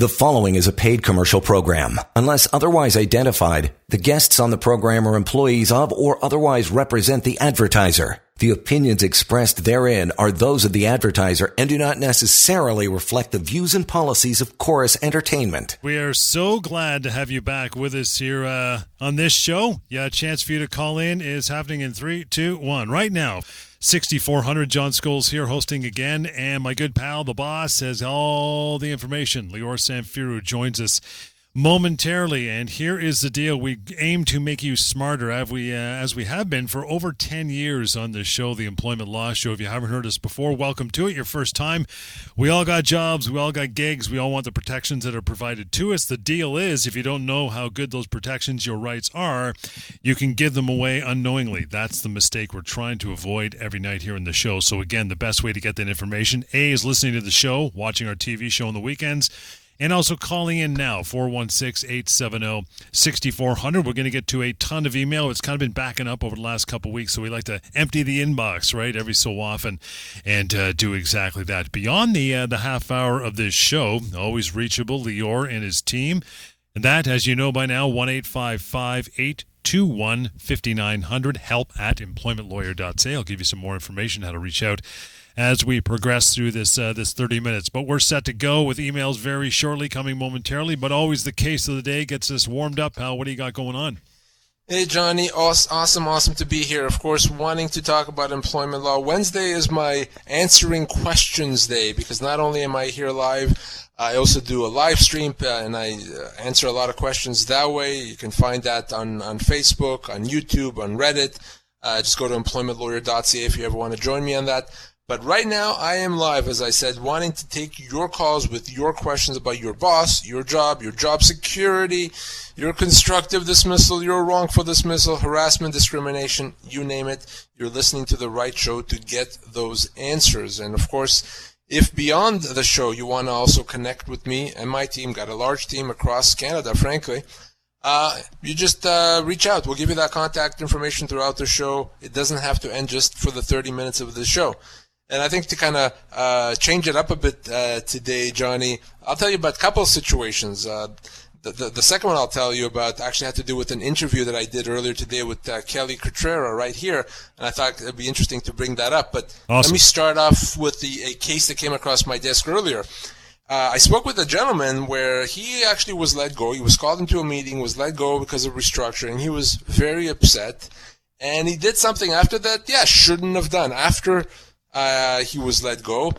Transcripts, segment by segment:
The following is a paid commercial program. Unless otherwise identified, the guests on the program are employees of or otherwise represent the advertiser. The opinions expressed therein are those of the advertiser and do not necessarily reflect the views and policies of Corus Entertainment. We are so glad to have you back with us here uh, on this show. Yeah, a chance for you to call in is happening in three, two, one, right now. 6400 John Scholes here hosting again. And my good pal the boss has all the information. Lior Samfiru joins us momentarily and here is the deal. We aim to make you smarter as we uh, as we have been for over 10 years on this show the employment law show. If you haven't heard us before welcome to it. Your first time. We all got jobs. We all got gigs. We all want the protections that are provided to us. The deal is if you don't know how good those protections your rights are you can give them away unknowingly. That's the mistake we're trying to avoid every night here in the show. So again the best way to get that information a is listening to the show watching our tv show on the weekends and also calling in now 416-870-6400 we're going to get to a ton of email. It's kind of been backing up over the last couple weeks so we like to empty the inbox right every so often and uh, do exactly that. Beyond the uh, the half hour of this show always reachable Lior and his team. And that as you know by now 1-855-8 221 5900 help at employmentlawyer.ca i'll give you some more information how to reach out as we progress through this uh, this 30 minutes. But we're set to go with emails very shortly, coming momentarily. But always the case of the day gets us warmed up. Pal, what do you got going on? Hey Johnny, awesome, awesome to be here. Of course, wanting to talk about employment law. Wednesday is my answering questions day because not only am I here live, I also do a live stream uh, and I uh, answer a lot of questions that way. You can find that on, on Facebook, on YouTube, on Reddit. Uh, just go to employmentlawyer.ca if you ever want to join me on that. But right now, I am live, as I said, wanting to take your calls with your questions about your boss, your job, your job security, your constructive dismissal, your wrongful dismissal, harassment, discrimination, you name it. You're listening to the right show to get those answers. And of course, if beyond the show you want to also connect with me and my team, got a large team across Canada, frankly, uh, you just uh, reach out. We'll give you that contact information throughout the show. It doesn't have to end just for the 30 minutes of the show. And I think to kind of uh, change it up a bit uh, today, Johnny, I'll tell you about a couple of situations. Uh, the, the, the, second one I'll tell you about actually had to do with an interview that I did earlier today with uh, Kelly Cutrara right here, and I thought it'd be interesting to bring that up. But awesome. let me start off with the a case that came across my desk earlier. Uh, I spoke with a gentleman where he actually was let go. He was called into a meeting, was let go because of restructuring. He was very upset, and he did something after that. Yeah, shouldn't have done after uh, he was let go.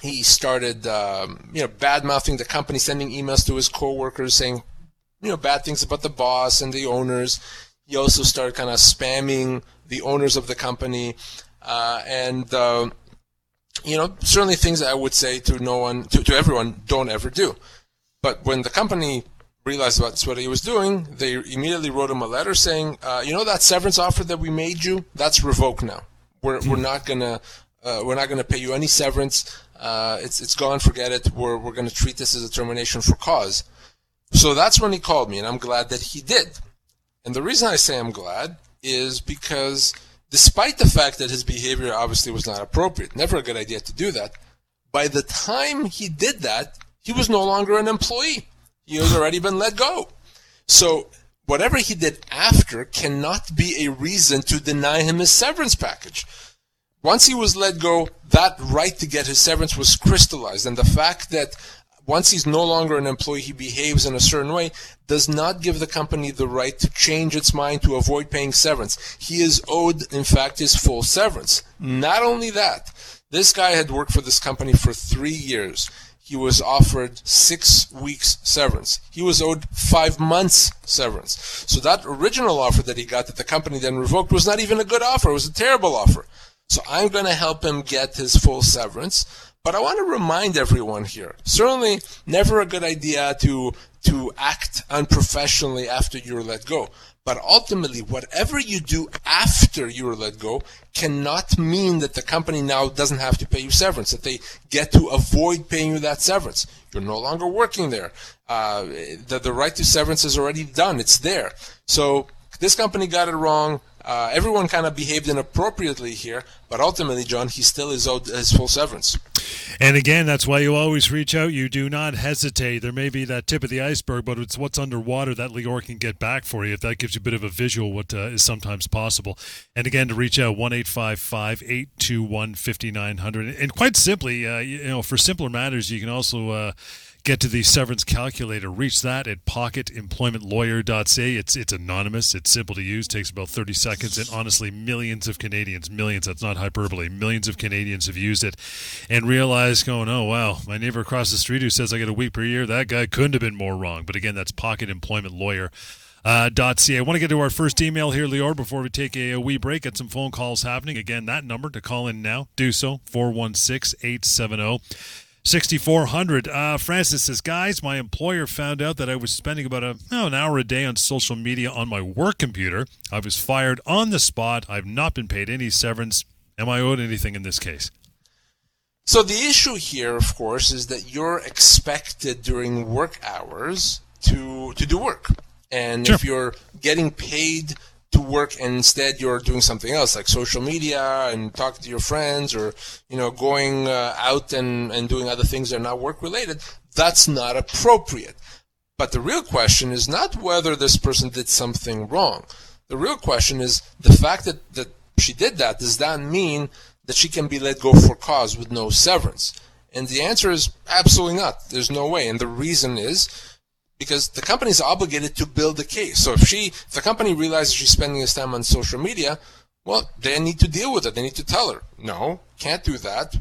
He started, um, you know, bad mouthing the company, sending emails to his coworkers saying, you know, bad things about the boss and the owners. He also started kind of spamming the owners of the company, uh, and uh, you know, certainly things that I would say to no one, to, to everyone, don't ever do. But when the company realized that's what he was doing, they immediately wrote him a letter saying, uh, you know, that severance offer that we made you, that's revoked now. We're we're not gonna uh, we're not gonna pay you any severance. Uh, it's it's gone. Forget it. We're we're gonna treat this as a termination for cause. So that's when he called me, and I'm glad that he did. And the reason I say I'm glad is because despite the fact that his behavior obviously was not appropriate, never a good idea to do that, by the time he did that, he was no longer an employee. He had already been let go. So whatever he did after cannot be a reason to deny him his severance package. Once he was let go, that right to get his severance was crystallized. And the fact that once he's no longer an employee, he behaves in a certain way, does not give the company the right to change its mind to avoid paying severance. He is owed, in fact, his full severance. Not only that, this guy had worked for this company for three years he was offered six weeks severance. He was owed five months severance. So that original offer that he got that the company then revoked was not even a good offer. It was a terrible offer. So I'm going to help him get his full severance. But I want to remind everyone here, certainly never a good idea to, to act unprofessionally after you're let go. But ultimately, whatever you do after you are let go cannot mean that the company now doesn't have to pay you severance, that they get to avoid paying you that severance. You're no longer working there. Uh, the, the right to severance is already done. It's there. So this company got it wrong. Uh, everyone kind of behaved inappropriately here, but ultimately, John, he still is owed his full severance. And again, that's why you always reach out. You do not hesitate. There may be that tip of the iceberg, but it's what's underwater that Lior can get back for you. If that gives you a bit of a visual, what uh, is sometimes possible. And again, to reach out one eight five five eight two one fifty nine hundred. And quite simply, uh, you know, for simpler matters, you can also uh, get to the severance calculator. Reach that at pocketemploymentlawyer.ca. It's it's anonymous. It's simple to use. Takes about 30 seconds. And honestly, millions of Canadians, millions, that's not hyperbole, millions of Canadians have used it and realized going, oh, wow, my neighbor across the street who says I get a week per year, that guy couldn't have been more wrong. But again, that's pocketemploymentlawyer. Uh, .ca. I want to get to our first email here, Lior, before we take a, a wee break. Get some phone calls happening. Again, that number to call in now, do so, 416 870 6400. Uh, Francis says, guys, my employer found out that I was spending about a, oh, an hour a day on social media on my work computer. I was fired on the spot. I've not been paid any severance. Am I owed anything in this case? So the issue here, of course, is that you're expected during work hours to to do work, and sure. if you're getting paid to work and instead you're doing something else like social media and talking to your friends or you know going uh, out and, and doing other things that are not work related that's not appropriate. But the real question is not whether this person did something wrong. The real question is the fact that, that she did that does that mean that she can be let go for cause with no severance? And the answer is absolutely not. There's no way. And the reason is because the company is obligated to build a case. So if she, if the company realizes she's spending this time on social media, well, they need to deal with it. They need to tell her, no, can't do that.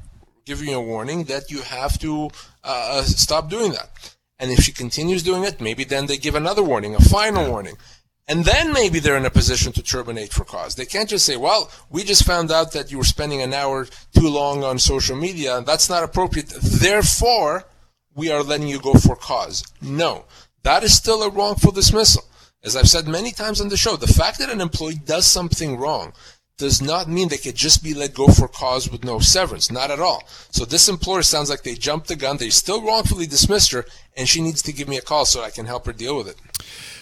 Give you a warning that you have to uh, uh, stop doing that. And if she continues doing it, maybe then they give another warning, a final warning. And then maybe they're in a position to terminate for cause. They can't just say, well, we just found out that you were spending an hour too long on social media. That's not appropriate. Therefore, we are letting you go for cause. No. That is still a wrongful dismissal. As I've said many times on the show, the fact that an employee does something wrong does not mean they could just be let go for cause with no severance. Not at all. So this employer sounds like they jumped the gun. They still wrongfully dismissed her, and she needs to give me a call so I can help her deal with it.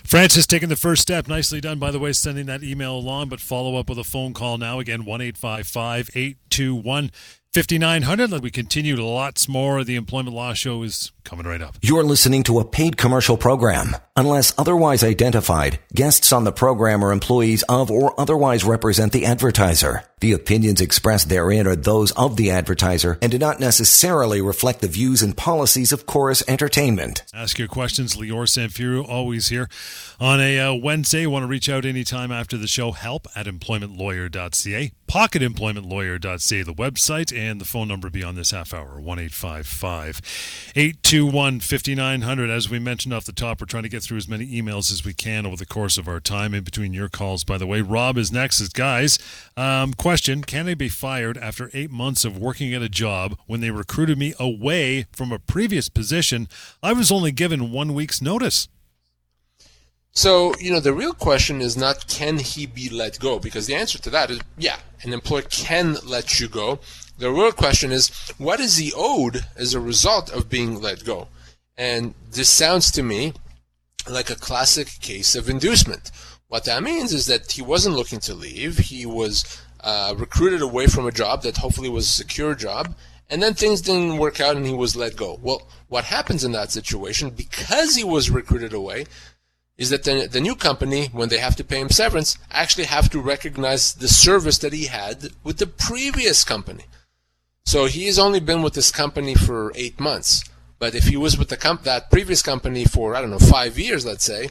Francis taking the first step. Nicely done, by the way, sending that email along, but follow up with a phone call now. Again, 1 821 5900. We continue lots more. The Employment Law Show is coming right up. You're listening to a paid commercial program. Unless otherwise identified, guests on the program are employees of or otherwise represent the advertiser. The opinions expressed therein are those of the advertiser and do not necessarily reflect the views and policies of Corus Entertainment. Ask your questions. Lior Samfiru, always here on a uh, Wednesday. Want to reach out anytime after the show? Help at employmentlawyer.ca, pocketemploymentlawyer.ca, the website, and the phone number beyond this half hour 1 821 5900. As we mentioned off the top, we're trying to get through as many emails as we can over the course of our time in between your calls, by the way. Rob is next. Guys, um, question Can I be fired after eight months of working at a job when they recruited me away from a previous position? I was only given one week's notice. So, you know, the real question is not can he be let go? Because the answer to that is yeah, an employer can let you go. The real question is what is he owed as a result of being let go? And this sounds to me like a classic case of inducement. What that means is that he wasn't looking to leave. He was uh, recruited away from a job that hopefully was a secure job, and then things didn't work out and he was let go. Well, what happens in that situation, because he was recruited away, is that the, the new company, when they have to pay him severance, actually have to recognize the service that he had with the previous company. So he's only been with this company for eight months. But if he was with the comp- that previous company for, I don't know, five years, let's say,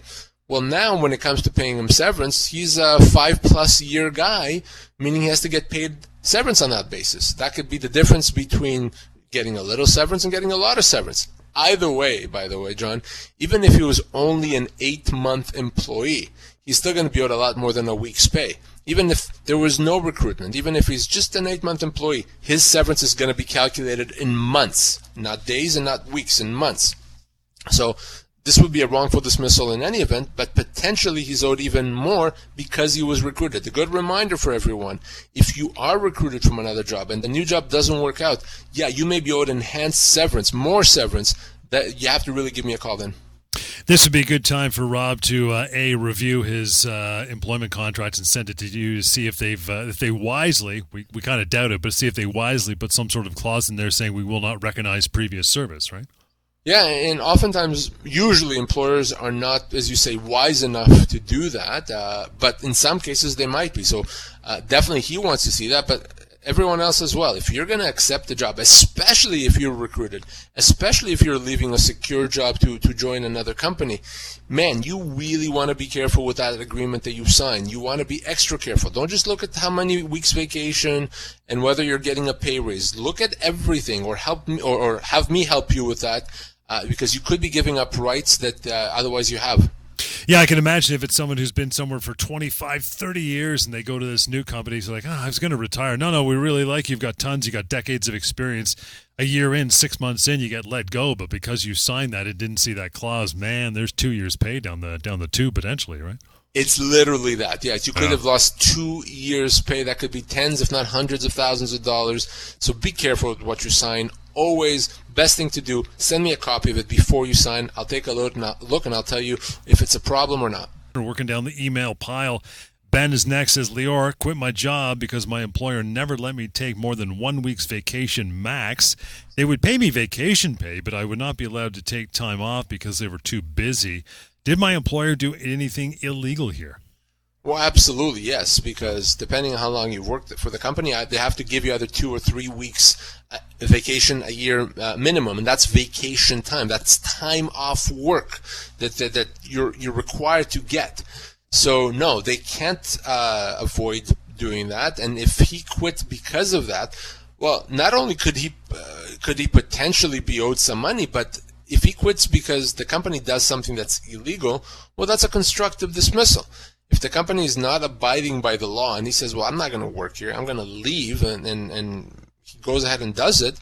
well, now when it comes to paying him severance, he's a five plus year guy, meaning he has to get paid severance on that basis. That could be the difference between getting a little severance and getting a lot of severance. Either way, by the way, John, even if he was only an eight month employee, he's still going to be owed a lot more than a week's pay. Even if there was no recruitment, even if he's just an eight month employee, his severance is going to be calculated in months, not days and not weeks, in months. So this would be a wrongful dismissal in any event, but potentially he's owed even more because he was recruited. A good reminder for everyone if you are recruited from another job and the new job doesn't work out, yeah, you may be owed enhanced severance, more severance. That you have to really give me a call then. This would be a good time for Rob to uh, a review his uh, employment contracts and send it to you to see if they've uh, if they wisely we, we kind of doubt it, but see if they wisely put some sort of clause in there saying we will not recognize previous service, right? Yeah, and oftentimes, usually employers are not, as you say, wise enough to do that. Uh, but in some cases, they might be. So uh, definitely, he wants to see that. But everyone else as well. If you're going to accept the job, especially if you're recruited, especially if you're leaving a secure job to, to join another company, man, you really want to be careful with that agreement that you sign. You want to be extra careful. Don't just look at how many weeks vacation and whether you're getting a pay raise. Look at everything or help me or, or have me help you with that uh, because you could be giving up rights that uh, otherwise you have. Yeah, I can imagine if it's someone who's been somewhere for 25, 30 years and they go to this new company, it's like, oh, I was going to retire. No, no, we really like you. You've got tons, you've got decades of experience. A year in, six months in, you get let go, but because you signed that and didn't see that clause, man, there's two years pay down the down the tube potentially, right? It's literally that. Yes, you could have lost two years' pay. That could be tens, if not hundreds of thousands of dollars. So be careful with what you sign. Always best thing to do send me a copy of it before you sign. I'll take a look and I'll, look and i'll tell you if it's a problem or not. We're working down the email pile. Ben is next says Lior quit my job because my employer never let me take more than one week's vacation max. They would pay me vacation pay but i would not be allowed to take time off because they were too busy did my employer do anything illegal here well, absolutely, yes, because depending on how long you've worked for the company, they have to give you either two or three weeks uh, vacation a year uh, minimum, and that's vacation time. That's time off work that, that, that you're, you're required to get. So, no, they can't uh, avoid doing that, and if he quit because of that, well, not only could he uh, could he potentially be owed some money, but if he quits because the company does something that's illegal, well, that's a constructive dismissal if the company is not abiding by the law and he says, well, I'm not going to work here, I'm going to leave, and, and, and he goes ahead and does it,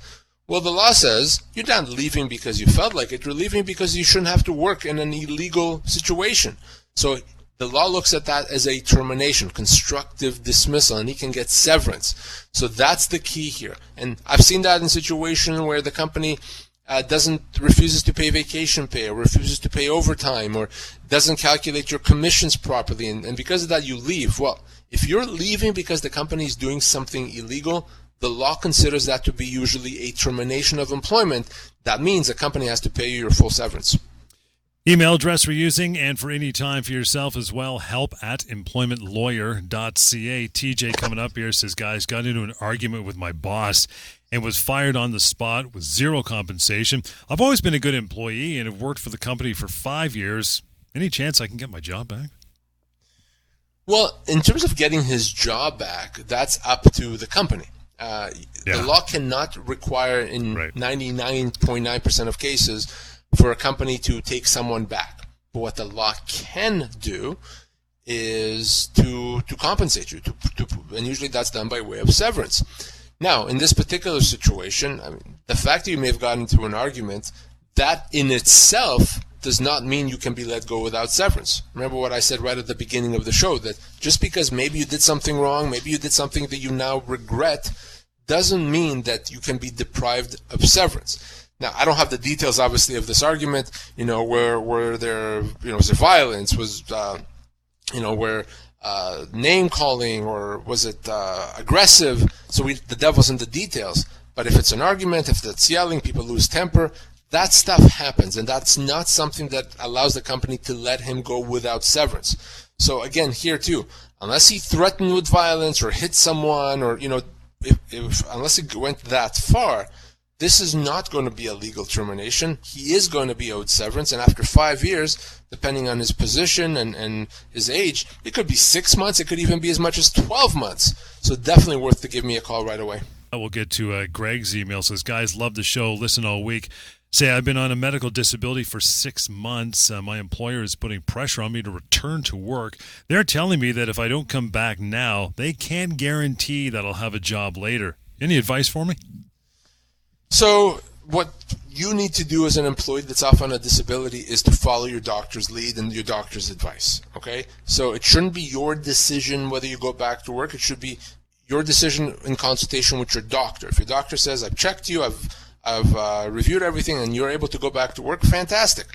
well, the law says you're not leaving because you felt like it, you're leaving because you shouldn't have to work in an illegal situation. So the law looks at that as a termination, constructive dismissal, and he can get severance. So that's the key here. And I've seen that in situations where the company uh, doesn't refuses to pay vacation pay or refuses to pay overtime or doesn't calculate your commissions properly. And, and because of that you leave. Well if you're leaving because the company is doing something illegal the law considers that to be usually a termination of employment. That means the company has to pay you your full severance Email address we're using, and for any time for yourself as well, help at employmentlawyer.ca. TJ coming up here says, Guys, got into an argument with my boss and was fired on the spot with zero compensation. I've always been a good employee and have worked for the company for five years. Any chance I can get my job back? Well, in terms of getting his job back, that's up to the company. Uh, yeah. The law cannot require, in 99.9% of cases, for a company to take someone back. But what the law can do is to to compensate you, to, to, and usually that's done by way of severance. Now, in this particular situation, I mean, the fact that you may have gotten into an argument, that in itself does not mean you can be let go without severance. Remember what I said right at the beginning of the show that just because maybe you did something wrong, maybe you did something that you now regret, doesn't mean that you can be deprived of severance. Now, I don't have the details, obviously, of this argument. You know, where where there, you know, was there violence? Was uh, you know, where uh, name calling or was it uh, aggressive? So we, the devil's in the details. But if it's an argument, if it's yelling, people lose temper, that stuff happens, and that's not something that allows the company to let him go without severance. So again, here too, unless he threatened with violence or hit someone, or you know, if, if, unless it went that far, this is not going to be a legal termination. He is going to be owed severance, and after five years, depending on his position and, and his age, it could be six months. It could even be as much as 12 months. So definitely worth to give me a call right away. We'll get to uh, Greg's email. Says, guys, love the show. Listen all week. Say, I've been on a medical disability for six months. Uh, my employer is putting pressure on me to return to work. They're telling me that if I don't come back now, they can't guarantee that I'll have a job later. Any advice for me? So what you need to do as an employee that's off on a disability is to follow your doctor's lead and your doctor's advice. Okay? So it shouldn't be your decision whether you go back to work. It should be your decision in consultation with your doctor. If your doctor says, I've checked you, I've, I've uh, reviewed everything, and you're able to go back to work, fantastic.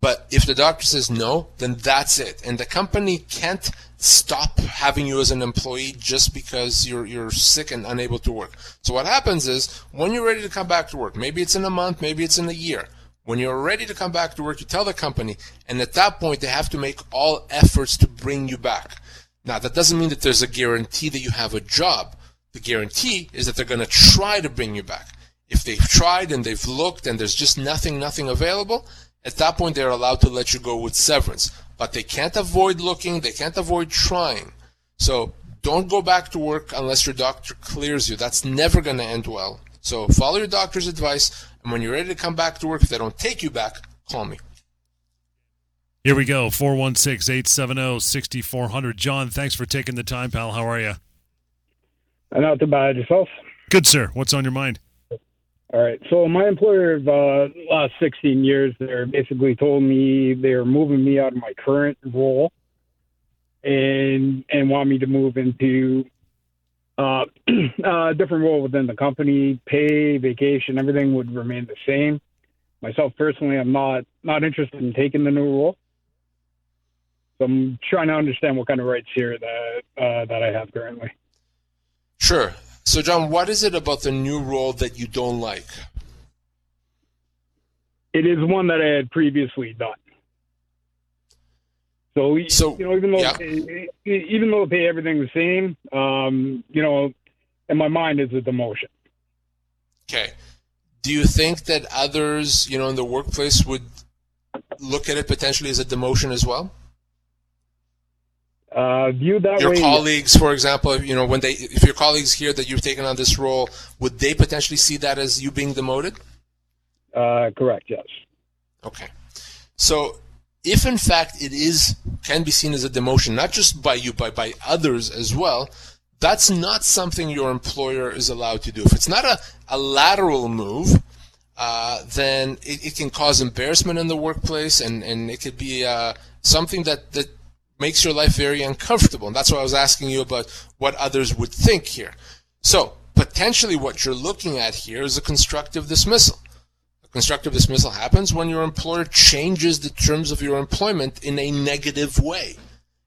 But if the doctor says no, then that's it. And the company can't stop having you as an employee just because you're you're sick and unable to work. So what happens is when you're ready to come back to work, maybe it's in a month, maybe it's in a year. When you're ready to come back to work, you tell the company, and at that point they have to make all efforts to bring you back. Now that doesn't mean that there's a guarantee that you have a job. The guarantee is that they're going to try to bring you back. If they've tried and they've looked and there's just nothing, nothing available, at that point they're allowed to let you go with severance. But they can't avoid looking, they can't avoid trying. So don't go back to work unless your doctor clears you. That's never going to end well. So follow your doctor's advice, and when you're ready to come back to work, if they don't take you back, call me. Here we go 416 870 6400. John, thanks for taking the time, pal. How are you? Not too bad. Yourself? Good, sir. What's on your mind? All right. So my employer, of uh, last 16 years, they're basically told me they're moving me out of my current role, and and want me to move into uh, a different role within the company. Pay, vacation, everything would remain the same. Myself personally, I'm not not interested in taking the new role. So I'm trying to understand what kind of rights here that uh, that I have currently. Sure. So, John, what is it about the new role that you don't like? It is one that I had previously done. So, so you know, even though yeah. even though they pay everything the same, um, you know, in my mind is a demotion. Okay. Do you think that others, you know, in the workplace would look at it potentially as a demotion as well? Uh, viewed that your way. Colleagues, for example, you know, when they, if your colleagues hear that you've taken on this role, would they potentially see that as you being demoted? Uh, correct. Yes. Okay. So, if in fact it is can be seen as a demotion, not just by you, but by others as well, that's not something your employer is allowed to do. If it's not a, a lateral move, uh, then it, it, can cause embarrassment in the workplace, and, and it could be uh, something that, that makes your life very uncomfortable. And that's why I was asking you about what others would think here. So, potentially what you're looking at here is a constructive dismissal. A constructive dismissal happens when your employer changes the terms of your employment in a negative way.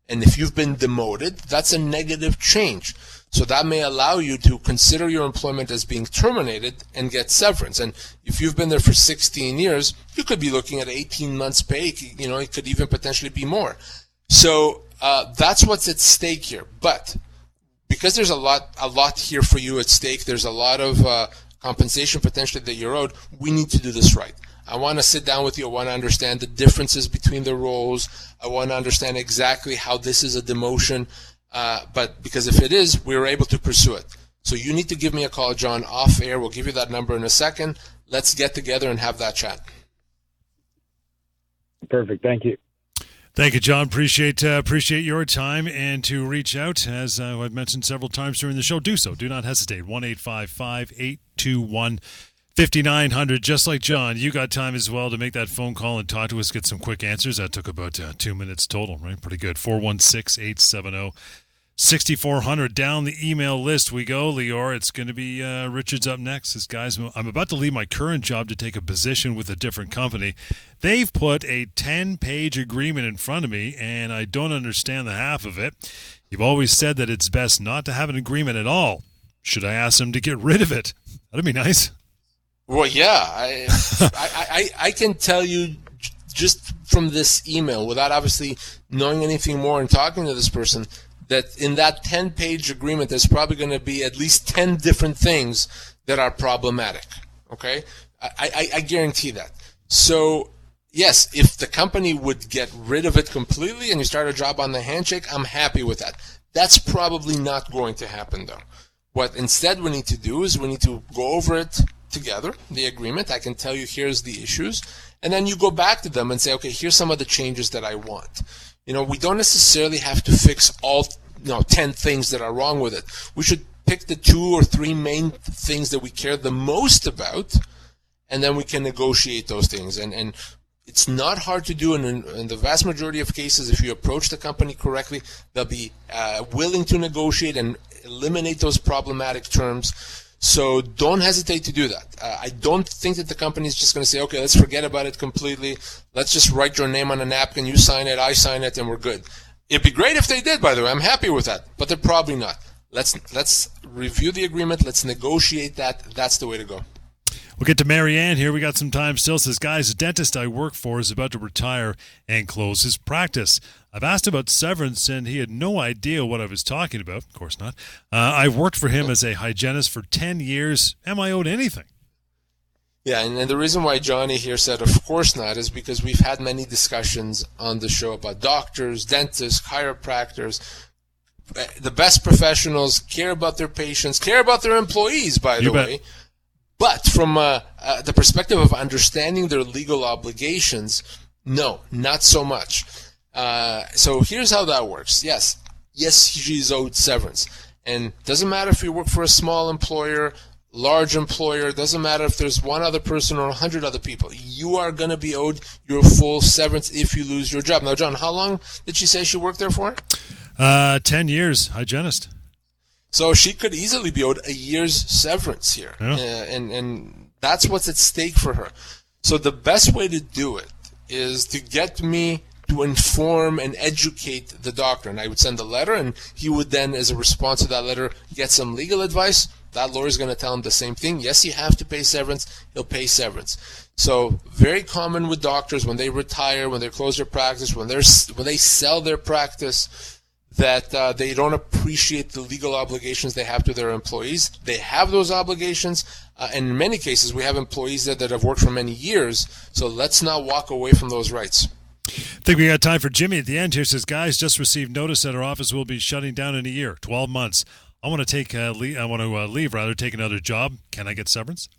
And if you've been demoted, that's a negative change. So that may allow you to consider your employment as being terminated and get severance. And if you've been there for 16 years, you could be looking at 18 months pay. You know, it could even potentially be more. So uh, that's what's at stake here. But because there's a lot, a lot here for you at stake, there's a lot of uh, compensation potentially that you're owed. We need to do this right. I want to sit down with you. I want to understand the differences between the roles. I want to understand exactly how this is a demotion. Uh, but because if it is, we're able to pursue it. So you need to give me a call, John, off air. We'll give you that number in a second. Let's get together and have that chat. Perfect. Thank you. Thank you, John. Appreciate uh, appreciate your time and to reach out as uh, I've mentioned several times during the show. Do so. Do not hesitate. One eight five five eight two one. 5900 just like john you got time as well to make that phone call and talk to us get some quick answers that took about uh, two minutes total right pretty good 416-870 6400 down the email list we go. Lior it's going to be uh, Richard's up next. This guys I'm about to leave my current job to take a position with a different company. They've put a 10 page agreement in front of me and I don't understand the half of it. You've always said that it's best not to have an agreement at all. Should I ask them to get rid of it? That'd be nice. Well yeah I, I, I, I can tell you just from this email without obviously knowing anything more and talking to this person that in that 10 page agreement, there's probably going to be at least 10 different things that are problematic. Okay? I, I, I guarantee that. So, yes, if the company would get rid of it completely and you start a job on the handshake, I'm happy with that. That's probably not going to happen though. What instead we need to do is we need to go over it together, the agreement. I can tell you here's the issues. And then you go back to them and say, okay, here's some of the changes that I want. You know, we don't necessarily have to fix all you know 10 things that are wrong with it. We should pick the two or three main things that we care the most about, and then we can negotiate those things. And and it's not hard to do. And in, in the vast majority of cases, if you approach the company correctly, they'll be uh, willing to negotiate and eliminate those problematic terms. So don't hesitate to do that. Uh, I don't think that the company is just going to say, okay, let's forget about it completely. Let's just write your name on a napkin. You sign it, I sign it, and we're good. It'd be great if they did, by the way. I'm happy with that, but they're probably not. Let's let's review the agreement. Let's negotiate that. That's the way to go. We'll get to Marianne here. We got some time still. Says, guys, the dentist I work for is about to retire and close his practice. I've asked about severance, and he had no idea what I was talking about. Of course not. Uh, I've worked for him as a hygienist for 10 years. Am I owed anything? Yeah, and, and the reason why Johnny here said, of course not, is because we've had many discussions on the show about doctors, dentists, chiropractors. The best professionals care about their patients, care about their employees, by You the bet. way. But from uh, uh, the perspective of understanding their legal obligations, no, not so much. Uh, so here's how that works. Yes, yes, she's owed severance, and doesn't matter if you work for a small employer, large employer. Doesn't matter if there's one other person or a hundred other people. You are going to be owed your full severance if you lose your job. Now, John, how long did she say she worked there for? Uh, 10 years, hygienist. So she could easily be owed a year's severance here, Yeah. uh, and and that's what's at stake for her. So the best way to do it is to get me to inform and educate the doctor, and I would send a letter, and he would then, as a response to that letter, get some legal advice. That lawyer is going to tell him the same thing. Yes, you have to pay severance. He'll pay severance. So very common with doctors when they retire, when they close their practice, when they're when they sell their practice that uh, they don't appreciate the legal obligations they have to their employees. They have those obligations, uh, and in many cases, we have employees that, that have worked for many years. So let's not walk away from those rights. I think we got time for Jimmy at the end here. Says, guys, just received notice that our office will be shutting down in a year, 12 months. I want to take uh, I want to uh, leave rather take another job. Can I get severance?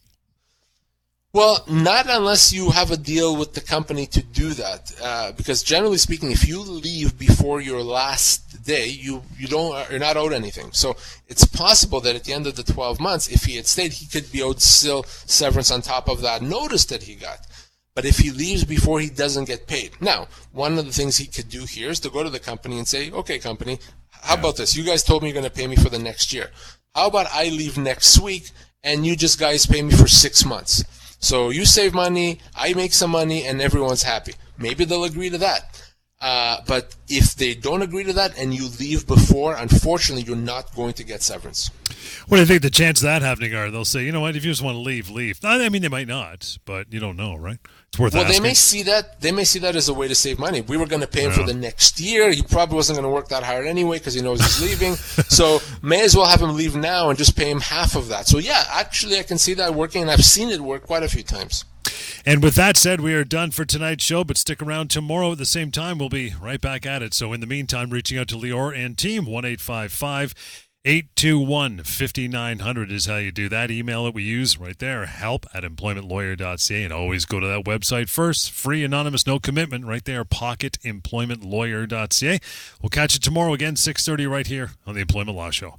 Well, not unless you have a deal with the company to do that, uh, because generally speaking, if you leave before your last day, you you don't you're not owed anything. So it's possible that at the end of the 12 months, if he had stayed, he could be owed still severance on top of that notice that he got. But if he leaves before he doesn't get paid, now one of the things he could do here is to go to the company and say, "Okay, company, how about this? You guys told me you're going to pay me for the next year. How about I leave next week and you just guys pay me for six months?" So you save money, I make some money, and everyone's happy. Maybe they'll agree to that. Uh, but if they don't agree to that and you leave before, unfortunately, you're not going to get severance. What do you think the chances of that happening are? They'll say, you know what, if you just want to leave, leave. I mean, they might not, but you don't know, right? It's worth Well, asking. they may see that they may see that as a way to save money. We were going to pay him for the next year. He probably wasn't going to work that hard anyway because he knows he's leaving. so may as well have him leave now and just pay him half of that. So yeah, actually, I can see that working, and I've seen it work quite a few times. And with that said, we are done for tonight's show, but stick around tomorrow at the same time. We'll be right back at it. So in the meantime, reaching out to Lior and team, 1 821 5900 is how you do that. Email that we use right there, help at employmentlawyer.ca. And always go to that website first. Free, anonymous, no commitment right there, pocketemploymentlawyer.ca. We'll catch you tomorrow again, 6.30 right here on the Employment Law Show.